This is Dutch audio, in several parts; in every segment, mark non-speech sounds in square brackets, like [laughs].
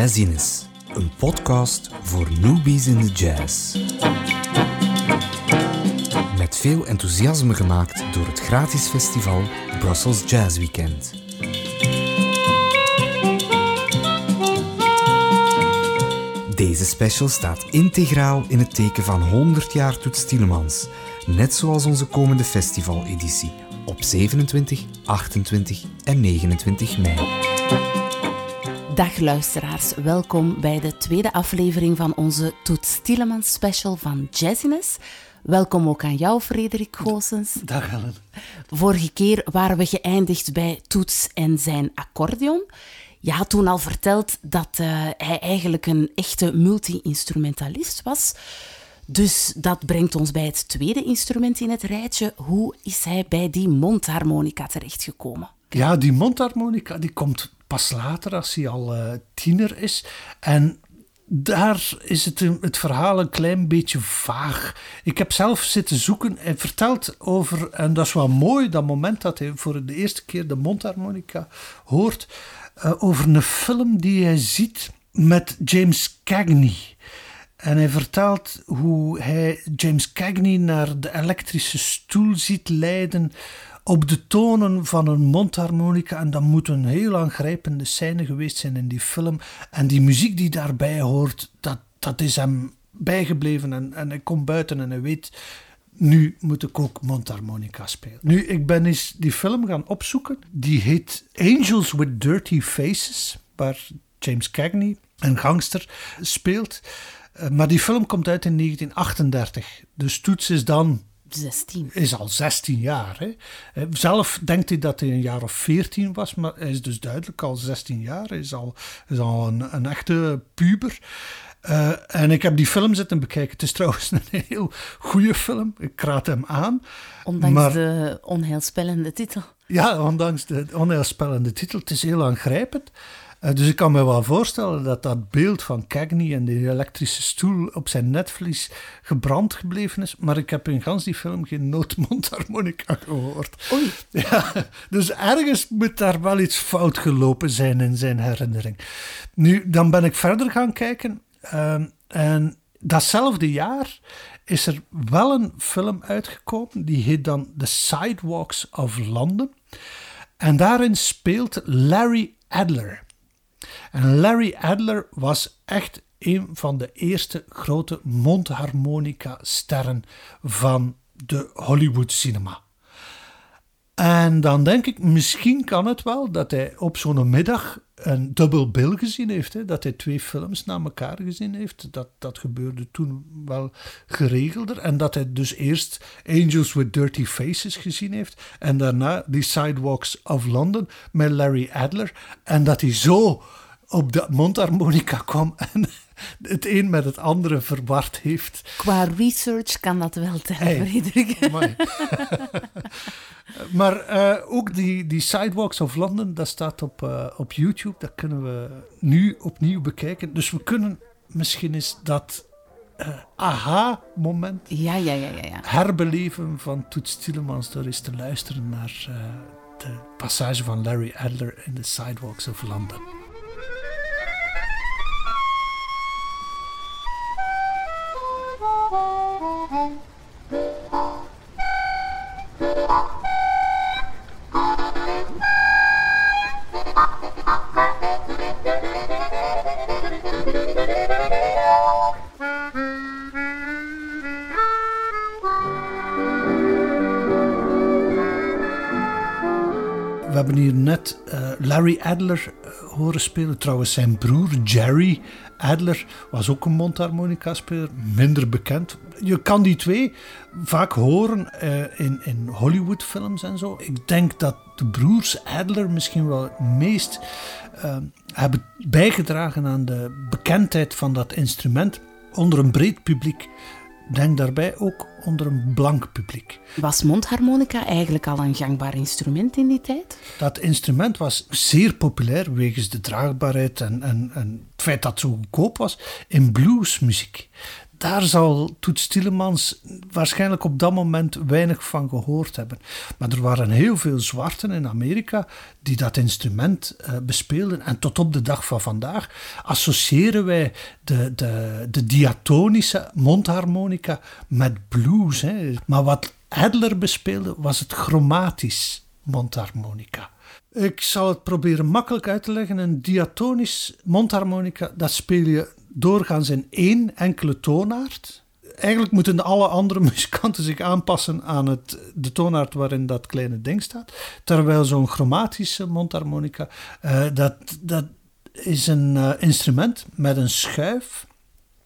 Jazziness, een podcast voor newbies in de jazz. Met veel enthousiasme gemaakt door het gratis festival Brussels Jazz Weekend. Deze special staat integraal in het teken van 100 jaar Toets Tielemans, net zoals onze komende festivaleditie op 27, 28 en 29 mei. Dag luisteraars, welkom bij de tweede aflevering van onze Toets Tielemans special van Jazziness. Welkom ook aan jou, Frederik Goossens. Dag Ellen. Vorige keer waren we geëindigd bij Toets en zijn accordeon. Je had toen al verteld dat uh, hij eigenlijk een echte multi-instrumentalist was. Dus dat brengt ons bij het tweede instrument in het rijtje. Hoe is hij bij die mondharmonica terechtgekomen? Ja, die mondharmonica die komt pas later als hij al uh, tiener is. En daar is het, het verhaal een klein beetje vaag. Ik heb zelf zitten zoeken en verteld over, en dat is wel mooi, dat moment dat hij voor de eerste keer de mondharmonica hoort, uh, over een film die hij ziet met James Cagney. En hij vertelt hoe hij James Cagney naar de elektrische stoel ziet leiden op de tonen van een mondharmonica. En dat moet een heel aangrijpende scène geweest zijn in die film. En die muziek die daarbij hoort, dat, dat is hem bijgebleven. En, en hij komt buiten en hij weet, nu moet ik ook mondharmonica spelen. Nu, ik ben eens die film gaan opzoeken. Die heet Angels with Dirty Faces, waar James Cagney, een gangster, speelt. Maar die film komt uit in 1938. Dus Toets is dan 16. Is al 16 jaar. Hè. Zelf denkt hij dat hij een jaar of 14 was, maar hij is dus duidelijk al 16 jaar. Hij is al, is al een, een echte puber. Uh, en ik heb die film zitten bekijken. Het is trouwens een heel goede film. Ik raad hem aan. Ondanks maar, de onheilspellende titel. Ja, ondanks de onheilspellende titel. Het is heel aangrijpend. Uh, dus ik kan me wel voorstellen dat dat beeld van Cagney en die elektrische stoel op zijn netvlies gebrand gebleven is. Maar ik heb in gans die film geen noodmondharmonica gehoord. Oei. [laughs] Ja, dus ergens moet daar wel iets fout gelopen zijn in zijn herinnering. Nu, dan ben ik verder gaan kijken. Uh, en datzelfde jaar is er wel een film uitgekomen. Die heet dan The Sidewalks of London. En daarin speelt Larry Adler. En Larry Adler was echt een van de eerste grote mondharmonica-sterren van de Hollywood cinema. En dan denk ik, misschien kan het wel dat hij op zo'n middag een dubbel bill gezien heeft. Hè? Dat hij twee films na elkaar gezien heeft. Dat, dat gebeurde toen wel geregelder. En dat hij dus eerst Angels with Dirty Faces gezien heeft. En daarna The Sidewalks of London met Larry Adler. En dat hij zo op de mondharmonica kwam en [laughs] het een met het andere verward heeft. Qua research kan dat wel tellen, hey, Frederik. [laughs] maar uh, ook die, die Sidewalks of London, dat staat op, uh, op YouTube. Dat kunnen we nu opnieuw bekijken. Dus we kunnen misschien eens dat uh, aha-moment ja, ja, ja, ja, ja. herbeleven van Toets Tielemans door eens te luisteren naar de passage van Larry Adler in The Sidewalks of London. We hebben hier net uh, Larry Adler horen spelen. Trouwens, zijn broer Jerry Adler was ook een mondharmonica-speler, minder bekend. Je kan die twee vaak horen uh, in, in Hollywood-films en zo. Ik denk dat de broers Adler misschien wel het meest hebben bijgedragen aan de bekendheid van dat instrument onder een breed publiek. Denk daarbij ook onder een blank publiek. Was mondharmonica eigenlijk al een gangbaar instrument in die tijd? Dat instrument was zeer populair wegens de draagbaarheid en, en, en het feit dat het zo goedkoop was in bluesmuziek. Daar zal Toets Tielemans waarschijnlijk op dat moment weinig van gehoord hebben. Maar er waren heel veel zwarten in Amerika die dat instrument uh, bespeelden. En tot op de dag van vandaag associëren wij de, de, de diatonische mondharmonica met blues. Hè. Maar wat Adler bespeelde was het chromatisch mondharmonica. Ik zal het proberen makkelijk uit te leggen. Een diatonisch mondharmonica, dat speel je doorgaans in één enkele toonaard. Eigenlijk moeten alle andere [laughs] muzikanten zich aanpassen aan het, de toonaard waarin dat kleine ding staat. Terwijl zo'n chromatische mondharmonica, uh, dat, dat is een uh, instrument met een schuif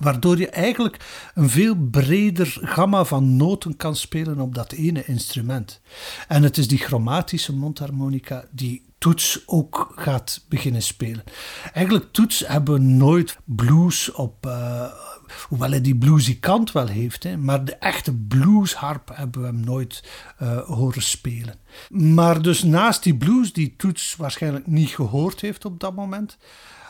waardoor je eigenlijk een veel breder gamma van noten kan spelen op dat ene instrument. En het is die chromatische mondharmonica die Toets ook gaat beginnen spelen. Eigenlijk Toets hebben nooit blues op, uh, hoewel hij die bluesy kant wel heeft, hè, maar de echte bluesharp hebben we hem nooit uh, horen spelen. Maar dus naast die blues die Toets waarschijnlijk niet gehoord heeft op dat moment,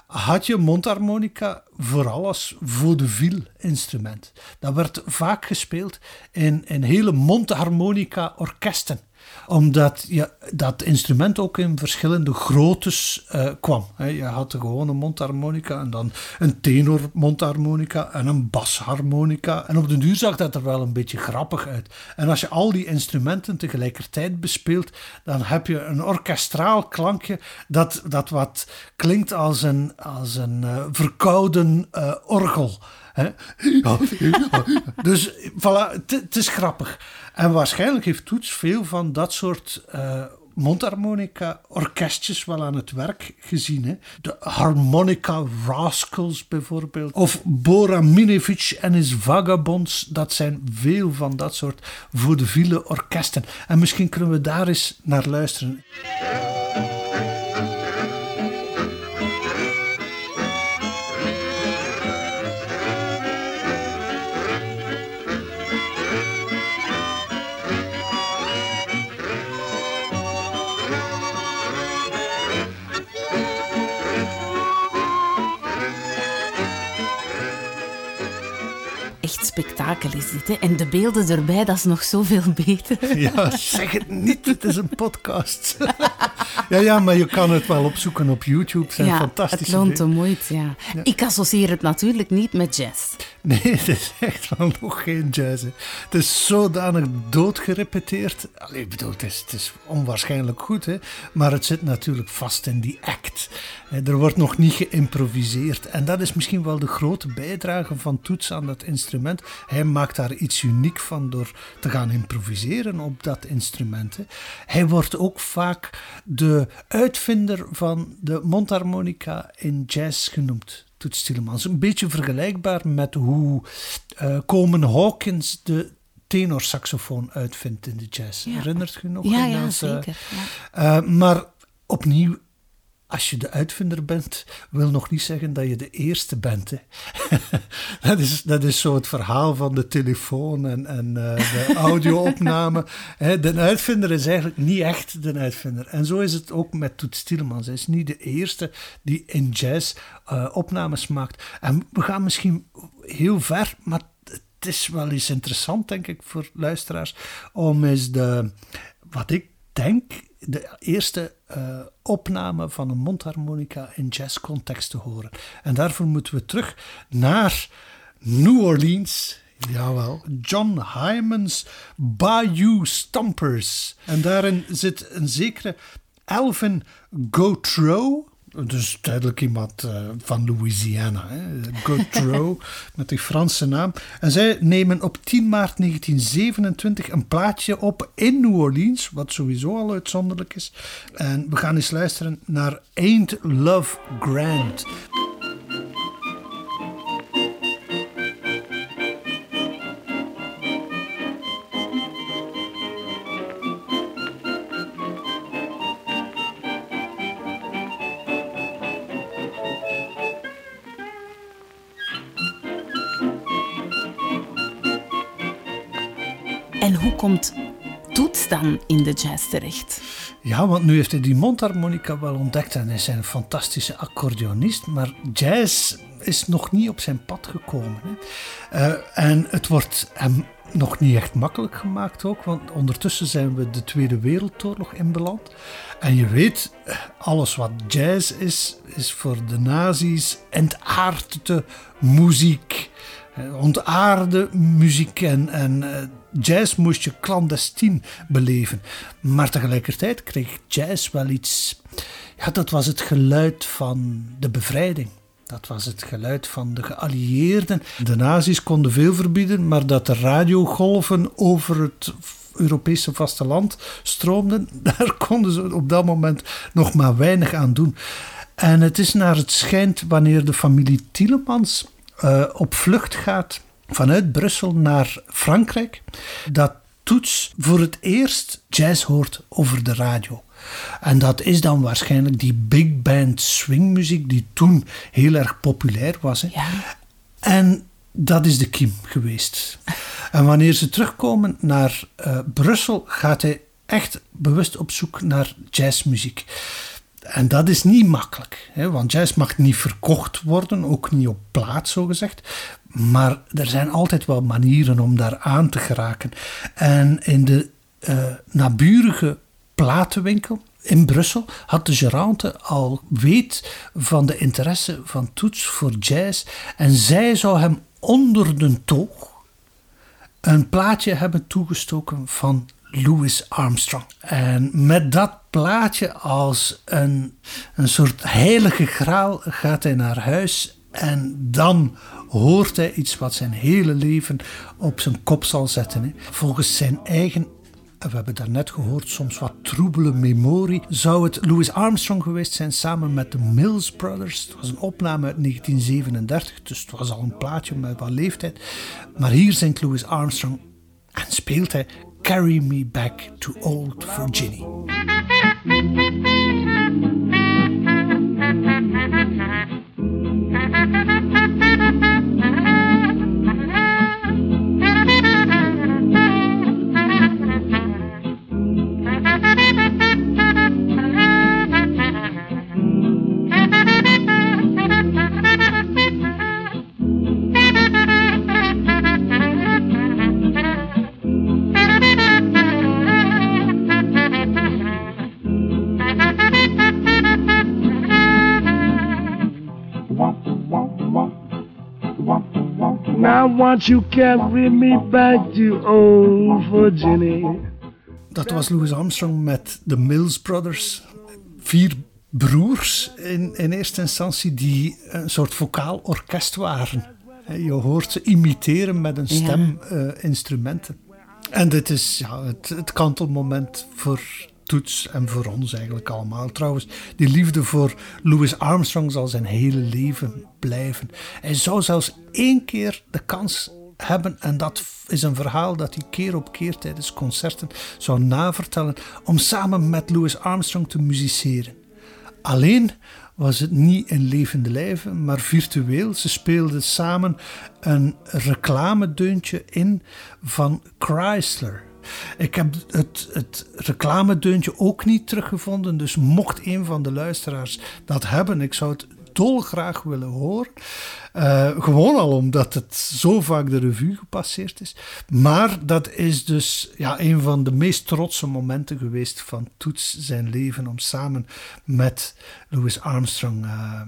had je mondharmonica vooral als vaudeville instrument. Dat werd vaak gespeeld in, in hele mondharmonica orkesten omdat je, dat instrument ook in verschillende groottes uh, kwam. Je had de gewone mondharmonica en dan een tenor mondharmonica en een basharmonica. En op de duur zag dat er wel een beetje grappig uit. En als je al die instrumenten tegelijkertijd bespeelt, dan heb je een orkestraal klankje dat, dat wat klinkt als een, als een uh, verkouden uh, orgel. [laughs] dus voilà, het is grappig. En waarschijnlijk heeft Toets veel van dat soort uh, mondharmonica-orkestjes wel aan het werk gezien. Hè? De Harmonica Rascals bijvoorbeeld. Of Bora Minevic en his Vagabonds. Dat zijn veel van dat soort vaudeville orkesten. En misschien kunnen we daar eens naar luisteren. Spektakel is dit. Hè? En de beelden erbij, dat is nog zoveel beter. [laughs] Ja, zeg het niet, het is een podcast. [laughs] Ja, ja, maar je kan het wel opzoeken op YouTube. Het zijn ja, fantastische het loont de moeite, ja. ja. Ik associeer het natuurlijk niet met jazz. Nee, [laughs] het is echt wel nog geen jazz. Het is zodanig doodgerepeteerd. Allee, ik bedoel, het is, het is onwaarschijnlijk goed, hè? maar het zit natuurlijk vast in die act. Er wordt nog niet geïmproviseerd. En dat is misschien wel de grote bijdrage van Toets aan dat instrument. Hij maakt daar iets uniek van door te gaan improviseren op dat instrument. Hij wordt ook vaak de uitvinder van de mondharmonica in jazz genoemd. Toets Tielemans. Een beetje vergelijkbaar met hoe uh, Coleman Hawkins de tenorsaxofoon uitvindt in de jazz. Herinnert je nog? Ja, ja zeker. Uh, maar opnieuw als je de uitvinder bent, wil nog niet zeggen dat je de eerste bent. Hè. [laughs] dat, is, dat is zo het verhaal van de telefoon en, en uh, de [laughs] audio-opname. de uitvinder is eigenlijk niet echt de uitvinder. En zo is het ook met Toet Stielemans. Hij is niet de eerste die in jazz uh, opnames maakt. En we gaan misschien heel ver, maar het is wel eens interessant, denk ik, voor luisteraars, om eens de, wat ik denk, de eerste uh, opname van een mondharmonica in jazzcontext te horen. En daarvoor moeten we terug naar New Orleans. Jawel, John Hyman's Bayou Stompers. En daarin zit een zekere Alvin Gautreaux. Dus duidelijk iemand uh, van Louisiana, Gautreaux, [laughs] met die Franse naam. En zij nemen op 10 maart 1927 een plaatje op in New Orleans, wat sowieso al uitzonderlijk is. En we gaan eens luisteren naar Ain't Love Grand. En hoe komt Toets dan in de jazz terecht? Ja, want nu heeft hij die mondharmonica wel ontdekt en hij is een fantastische accordeonist, maar jazz is nog niet op zijn pad gekomen. Hè. Uh, en het wordt hem nog niet echt makkelijk gemaakt ook, want ondertussen zijn we de Tweede Wereldoorlog inbeland. En je weet, alles wat jazz is, is voor de nazi's entaardde muziek. Ontaarde muziek en, en eh, jazz moest je clandestien beleven. Maar tegelijkertijd kreeg jazz wel iets. Ja, dat was het geluid van de bevrijding. Dat was het geluid van de geallieerden. De nazi's konden veel verbieden, maar dat de radiogolven over het Europese vasteland stroomden, [laughs] daar konden ze op dat moment nog maar weinig aan doen. En het is naar het schijnt wanneer de familie Tielemans uh, op vlucht gaat vanuit Brussel naar Frankrijk, dat Toets voor het eerst jazz hoort over de radio. En dat is dan waarschijnlijk die big band swingmuziek die toen heel erg populair was. Hè. Ja. En dat is de kiem geweest. En wanneer ze terugkomen naar uh, Brussel, gaat hij echt bewust op zoek naar jazzmuziek. En dat is niet makkelijk, hè, want jazz mag niet verkocht worden, ook niet op plaats, zo gezegd. Maar er zijn altijd wel manieren om daar aan te geraken. En in de uh, naburige platenwinkel in Brussel had de gerante al weet van de interesse van Toets voor jazz. En zij zou hem onder de toog een plaatje hebben toegestoken van Louis Armstrong. En met dat plaatje als een, een soort heilige graal gaat hij naar huis. En dan hoort hij iets wat zijn hele leven op zijn kop zal zetten. Volgens zijn eigen we hebben daarnet gehoord, soms wat troebele memorie. Zou het Louis Armstrong geweest zijn samen met de Mills Brothers? Het was een opname uit 1937, dus het was al een plaatje met wat leeftijd. Maar hier zingt Louis Armstrong en speelt hij Carry Me Back to Old Virginia. Want you carry me back to old Virginia. Dat was Louis Armstrong met de Mills Brothers. Vier broers in, in eerste instantie die een soort vocaal orkest waren. Je hoort ze imiteren met een steminstrumenten. Ja. Uh, en dit is ja, het, het kantelmoment voor toets en voor ons eigenlijk allemaal. Trouwens, die liefde voor Louis Armstrong zal zijn hele leven blijven. Hij zou zelfs één keer de kans hebben, en dat is een verhaal dat hij keer op keer tijdens concerten zou navertellen, om samen met Louis Armstrong te musiceren. Alleen was het niet in levende lijven, maar virtueel. Ze speelden samen een reclamedeuntje in van Chrysler. Ik heb het, het ook niet teruggevonden. Dus mocht een van de luisteraars dat hebben, ik zou het dolgraag willen horen. Uh, gewoon al omdat het zo vaak de revue gepasseerd is. Maar dat is dus ja, een van de meest trotse momenten geweest van Toets zijn leven. Om samen met Louis Armstrong uh,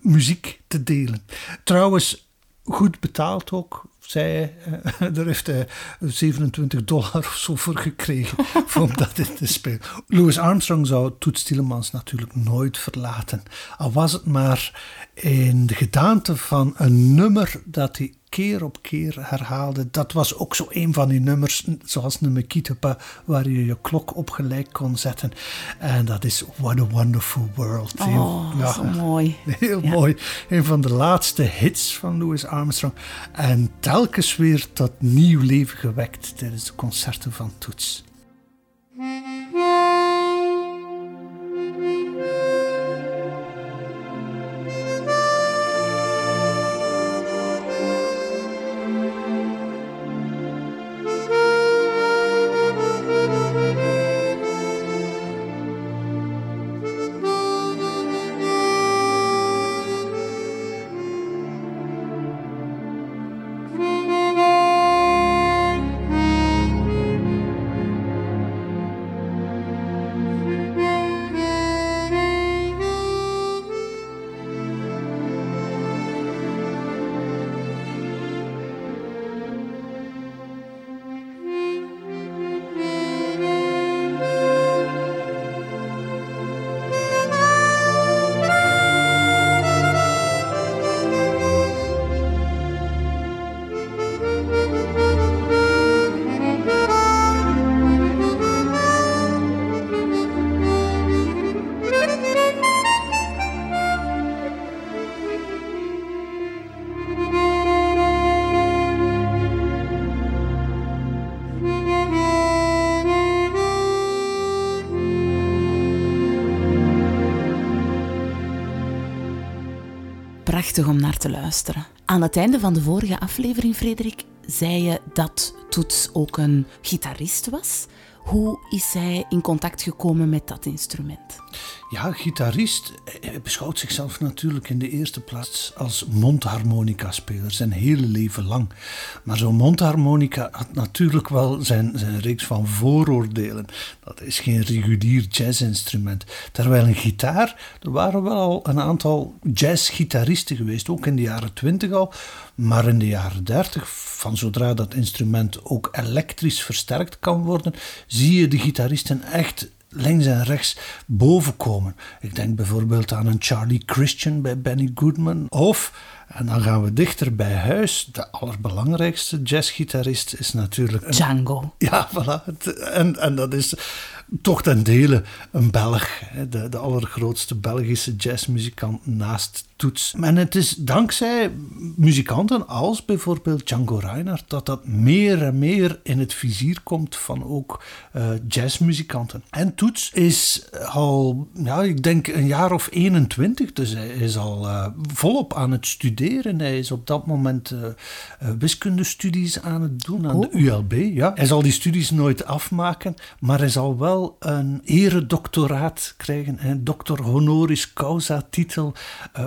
muziek te delen. Trouwens, goed betaald ook zei hij. [laughs] Daar heeft hij 27 dollar of zo voor gekregen [laughs] om dat in te spelen. Louis Armstrong zou Toets Tielemans natuurlijk nooit verlaten. Al was het maar in de gedaante van een nummer dat hij keer op keer herhaalde. Dat was ook zo een van die nummers, zoals nummer Kitepa, waar je je klok op gelijk kon zetten. En dat is What a Wonderful World. Oh, ja, zo mooi. [laughs] Heel mooi. Een van de laatste hits van Louis Armstrong. En telkens weer tot nieuw leven gewekt tijdens de concerten van Toets. Om naar te luisteren. Aan het einde van de vorige aflevering, Frederik, zei je dat Toets ook een gitarist was. Hoe is hij in contact gekomen met dat instrument? Ja, gitarist beschouwt zichzelf natuurlijk in de eerste plaats als mondharmonica-speler, zijn hele leven lang. Maar zo'n mondharmonica had natuurlijk wel zijn, zijn reeks van vooroordelen. Dat is geen regulier jazzinstrument. Terwijl een gitaar, er waren wel al een aantal jazzgitaristen geweest, ook in de jaren twintig al. Maar in de jaren dertig, van zodra dat instrument ook elektrisch versterkt kan worden, zie je de gitaristen echt links en rechts boven komen. Ik denk bijvoorbeeld aan een Charlie Christian bij Benny Goodman. Of, en dan gaan we dichter bij huis, de allerbelangrijkste jazzgitarist is natuurlijk... Django. Ja, voilà. En, en dat is toch ten dele een Belg. De, de allergrootste Belgische jazzmuzikant naast Toets. En het is dankzij muzikanten als bijvoorbeeld Django Reinhardt dat dat meer en meer in het vizier komt van ook uh, jazzmuzikanten. En Toets is al, ja, ik denk een jaar of 21, dus hij is al uh, volop aan het studeren. Hij is op dat moment uh, wiskundestudies aan het doen aan de ULB. Ja. Hij zal die studies nooit afmaken, maar hij zal wel een eredoctoraat krijgen, een doctor honoris causa titel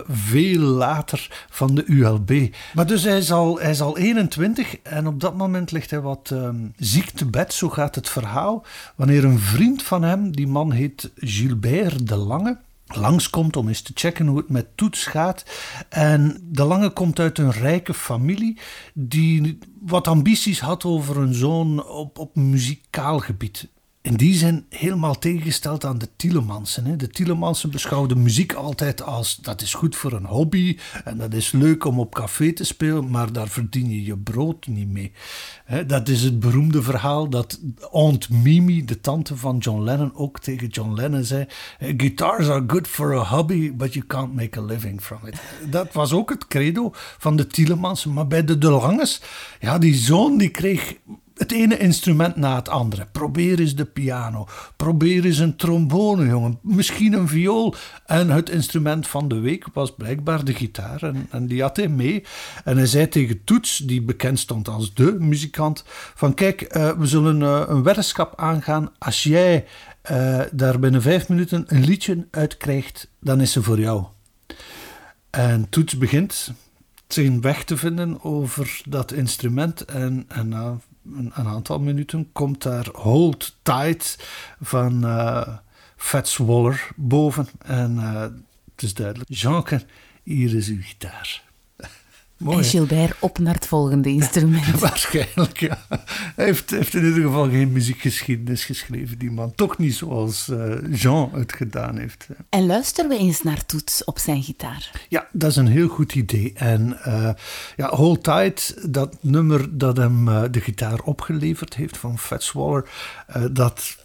veel later van de ULB. Maar dus hij is al, hij is al 21 en op dat moment ligt hij wat um, ziek te bed, zo gaat het verhaal. Wanneer een vriend van hem, die man heet Gilbert de Lange, langskomt om eens te checken hoe het met Toets gaat. En De Lange komt uit een rijke familie die wat ambities had over een zoon op, op muzikaal gebied in die zin helemaal tegengesteld aan de Tielemansen. De Tielemansen beschouwden muziek altijd als dat is goed voor een hobby en dat is leuk om op café te spelen, maar daar verdien je je brood niet mee. Dat is het beroemde verhaal dat Aunt Mimi, de tante van John Lennon, ook tegen John Lennon zei: Guitars are good for a hobby, but you can't make a living from it. Dat was ook het credo van de Tielemansen. Maar bij de De Langes, ja, die zoon die kreeg het ene instrument na het andere. Probeer eens de piano. Probeer eens een trombone, jongen. Misschien een viool. En het instrument van de week was blijkbaar de gitaar. En, en die had hij mee. En hij zei tegen Toets, die bekend stond als de muzikant: van kijk, uh, we zullen uh, een weddenschap aangaan. Als jij uh, daar binnen vijf minuten een liedje uit krijgt, dan is ze voor jou. En Toets begint zijn weg te vinden over dat instrument. En, en na een, aantal minuten komt daar Hold Tight van uh, Fats Waller boven. En uh, het is duidelijk, Jeanke, hier is uw gitaar. Mooi, en Gilbert op naar het volgende instrument. [laughs] Waarschijnlijk, ja. Hij heeft, heeft, in ieder geval geen muziekgeschiedenis geschreven, die man. Toch niet zoals uh, Jean het gedaan heeft. En luisteren we eens naar Toets op zijn gitaar. Ja, dat is een heel goed idee. En uh, ja, Hold Tight, dat nummer dat hem uh, de gitaar opgeleverd heeft van Fats Waller, dat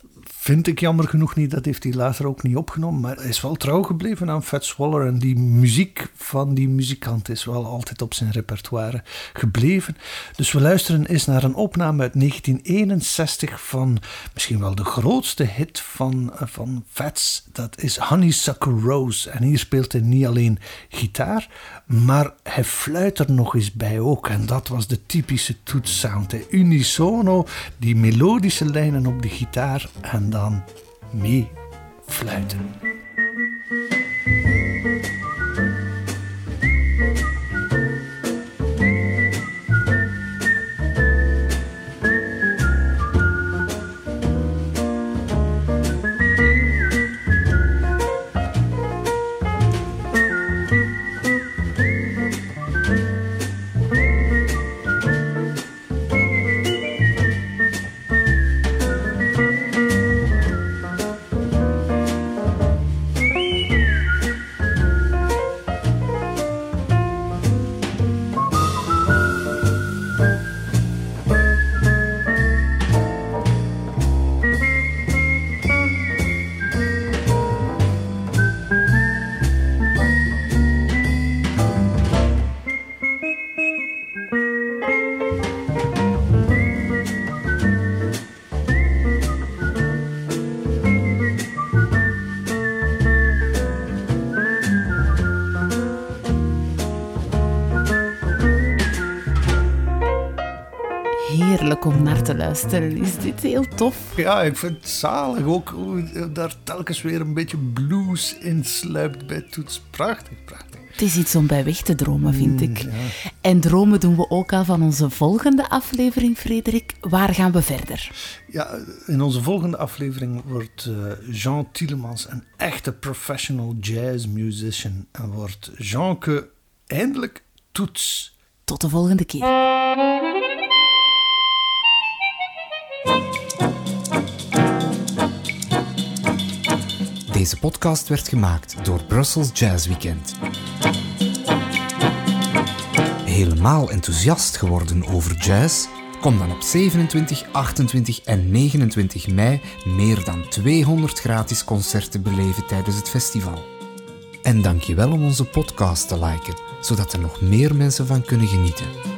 vind ik jammer genoeg niet. Dat heeft hij later ook niet opgenomen. Maar hij is wel trouw gebleven aan Fats Waller. En die muziek van die muzikant is wel altijd op zijn repertoire gebleven. Dus we luisteren eens naar een opname uit 1961 van misschien wel de grootste hit van, uh, van Fats. Dat is Honeysuckle Rose. En hier speelt hij niet alleen gitaar, maar hij fluit er nog eens bij ook. En dat was de typische toetssound. Unisono, die melodische lijnen op de gitaar en dan mee fluiten. Te luisteren. Is dit heel tof? Ja, ik vind het zalig ook hoe daar telkens weer een beetje blues in sluipt bij Toets. Prachtig, prachtig. Het is iets om bij weg te dromen, vind Mm, ik. ja. En dromen doen we ook al van onze volgende aflevering, Frederik. Waar gaan we verder? Ja, in onze volgende aflevering wordt eh, Jean Tielemans een echte professional jazz musician. En wordt Jeanke eindelijk toets. Tot de volgende keer. Deze podcast werd gemaakt door Brussels Jazz Weekend. Helemaal enthousiast geworden over jazz? Kom dan op 27, 28 en 29 mei meer dan 200 gratis concerten beleven tijdens het festival. En dank je wel om onze podcast te liken, zodat er nog meer mensen van kunnen genieten.